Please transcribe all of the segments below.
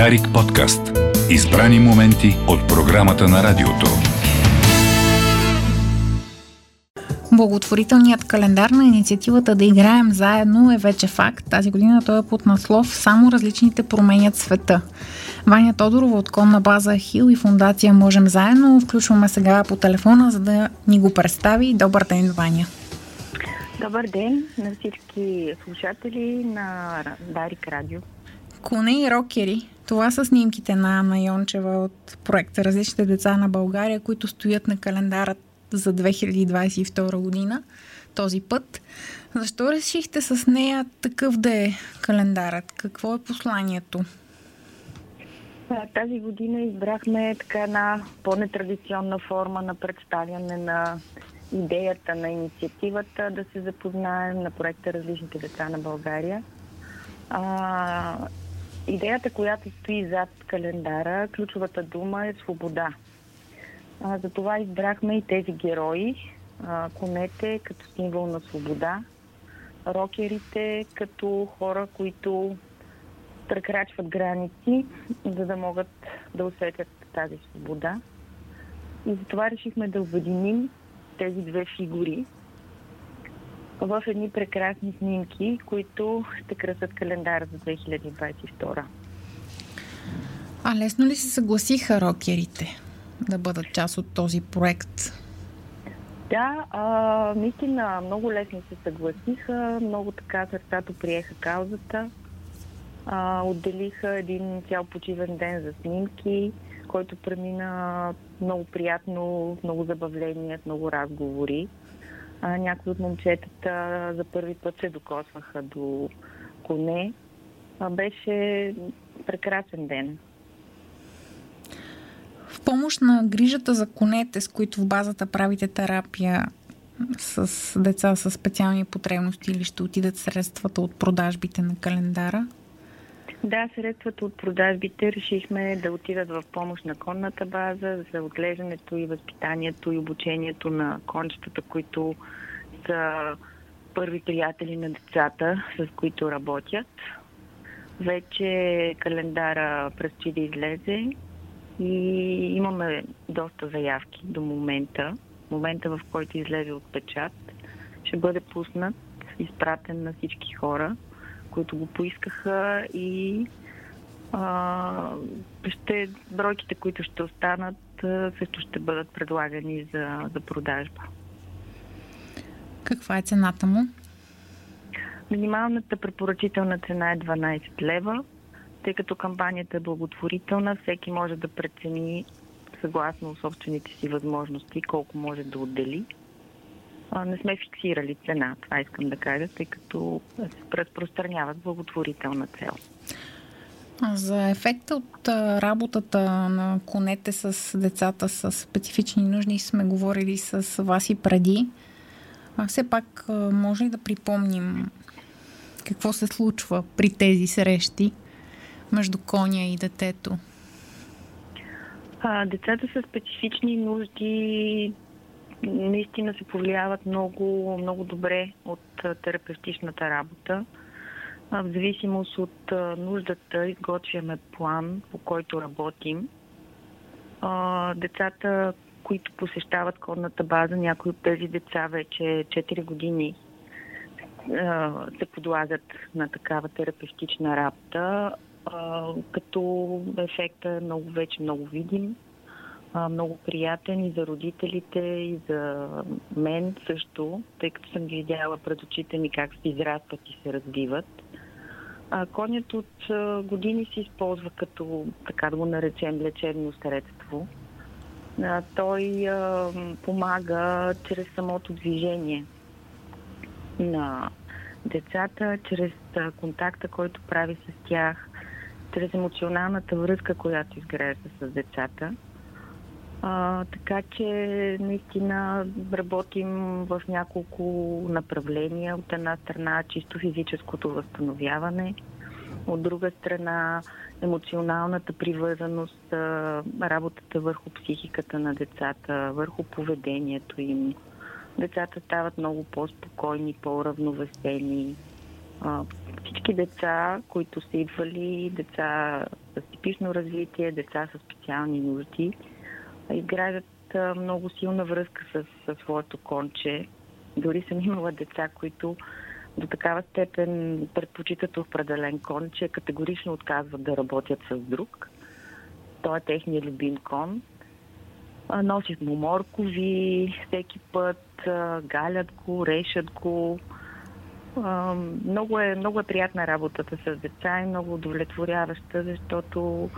Дарик подкаст. Избрани моменти от програмата на радиото. Благотворителният календар на инициативата Да играем заедно е вече факт. Тази година той е под наслов Само различните променят света. Ваня Тодорова от конна база Хил и фундация Можем заедно. Включваме сега по телефона, за да ни го представи. Добър ден, Ваня! Добър ден на всички слушатели на Дарик Радио. Коне и рокери. Това са снимките на Анна Йончева от проекта Различните деца на България, които стоят на календара за 2022 година този път. Защо решихте с нея такъв да е календарът? Какво е посланието? Тази година избрахме така една по-нетрадиционна форма на представяне на идеята на инициативата да се запознаем на проекта Различните деца на България. А, идеята, която стои зад календара, ключовата дума е свобода. А, затова избрахме и тези герои, а, конете като символ на свобода, рокерите като хора, които прекрачват граници, за да могат да усетят тази свобода. И затова решихме да обединим тези две фигури в едни прекрасни снимки, които ще красат календара за 2022. А лесно ли се съгласиха рокерите да бъдат част от този проект? Да, а, наистина много лесно се съгласиха, много така сърцато приеха каузата, а, отделиха един цял почивен ден за снимки, който премина много приятно, много забавления, много разговори. А, някои от момчетата за първи път се докосваха до коне. А, беше прекрасен ден. В помощ на грижата за конете, с които в базата правите терапия с деца с специални потребности или ще отидат средствата от продажбите на календара? Да, средствата от продажбите решихме да отидат в помощ на конната база за отглеждането и възпитанието и обучението на кончетата, които са първи приятели на децата, с които работят. Вече календара предстои да излезе и имаме доста заявки до момента. Момента, в който излезе от печат, ще бъде пуснат, изпратен на всички хора които го поискаха и а, ще, бройките, които ще останат, също ще бъдат предлагани за, за продажба. Каква е цената му? Минималната препоръчителна цена е 12 лева, тъй като кампанията е благотворителна, всеки може да прецени съгласно собствените си възможности колко може да отдели не сме фиксирали цена, това искам да кажа, тъй като се разпространяват благотворителна цел. За ефекта от работата на конете с децата с специфични нужди сме говорили с вас и преди. А все пак може ли да припомним какво се случва при тези срещи между коня и детето? А, децата с специфични нужди наистина се повлияват много, много добре от терапевтичната работа. В зависимост от нуждата изготвяме план, по който работим. Децата, които посещават кодната база, някои от тези деца вече 4 години се подлагат на такава терапевтична работа, като ефектът е много вече много видим много приятен и за родителите, и за мен също, тъй като съм ги видяла пред очите ми как израстват и се развиват. А, конят от години се използва като, така да го наречем, лечебно средство. А, той а, помага чрез самото движение на децата, чрез контакта, който прави с тях, чрез емоционалната връзка, която изгражда с децата. А, така че наистина работим в няколко направления. От една страна чисто физическото възстановяване, от друга страна емоционалната привързаност, работата върху психиката на децата, върху поведението им. Децата стават много по-спокойни, по-равновесени. Всички деца, които са идвали, деца с типично развитие, деца с специални нужди, играят много силна връзка с, с своето конче. Дори съм имала деца, които до такава степен предпочитат определен кон, че категорично отказват да работят с друг. Той е техният любим кон. Носят му моркови всеки път, галят го, решат го. Много е, много е приятна работата с деца и много удовлетворяваща, защото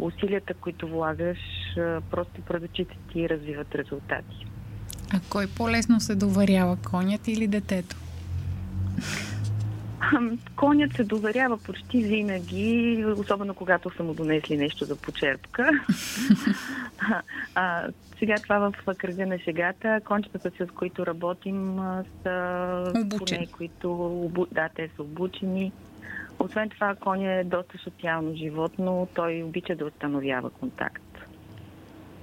усилията, които влагаш, просто пред очите ти развиват резултати. А кой по-лесно се доверява, конят или детето? Конят се доверява почти винаги, особено когато са му донесли нещо за почерпка. а, а, сега това в кръга на шегата. Кончетата, с които работим, са Обучени. поне, които... Да, те са обучени. Освен това, коня е доста социално животно. Той обича да установява контакт.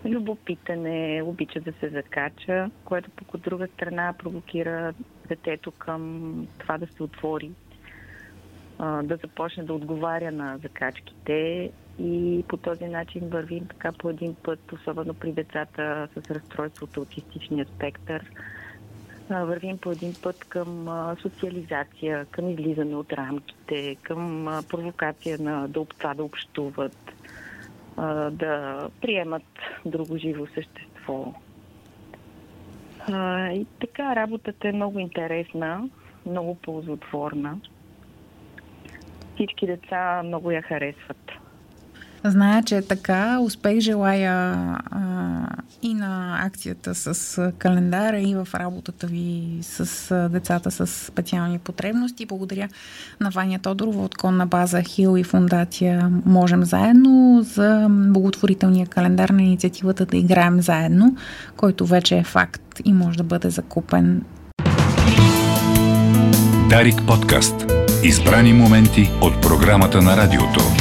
Любопитен е, обича да се закача, което пък от друга страна провокира детето към това да се отвори, да започне да отговаря на закачките и по този начин вървим така по един път, особено при децата с разстройство от аутистичния спектър, вървим по един път към социализация, към излизане от рамките, към провокация на това да общуват, да приемат друго живо същество. И така, работата е много интересна, много ползотворна. Всички деца много я харесват. Зная, че е така. Успех желая а, и на акцията с календара, и в работата ви с децата с специални потребности. Благодаря на Ваня Тодорова от конна база Хил и фундация Можем заедно за благотворителния календар на инициативата да играем заедно, който вече е факт и може да бъде закупен. Дарик подкаст. Избрани моменти от програмата на радиото.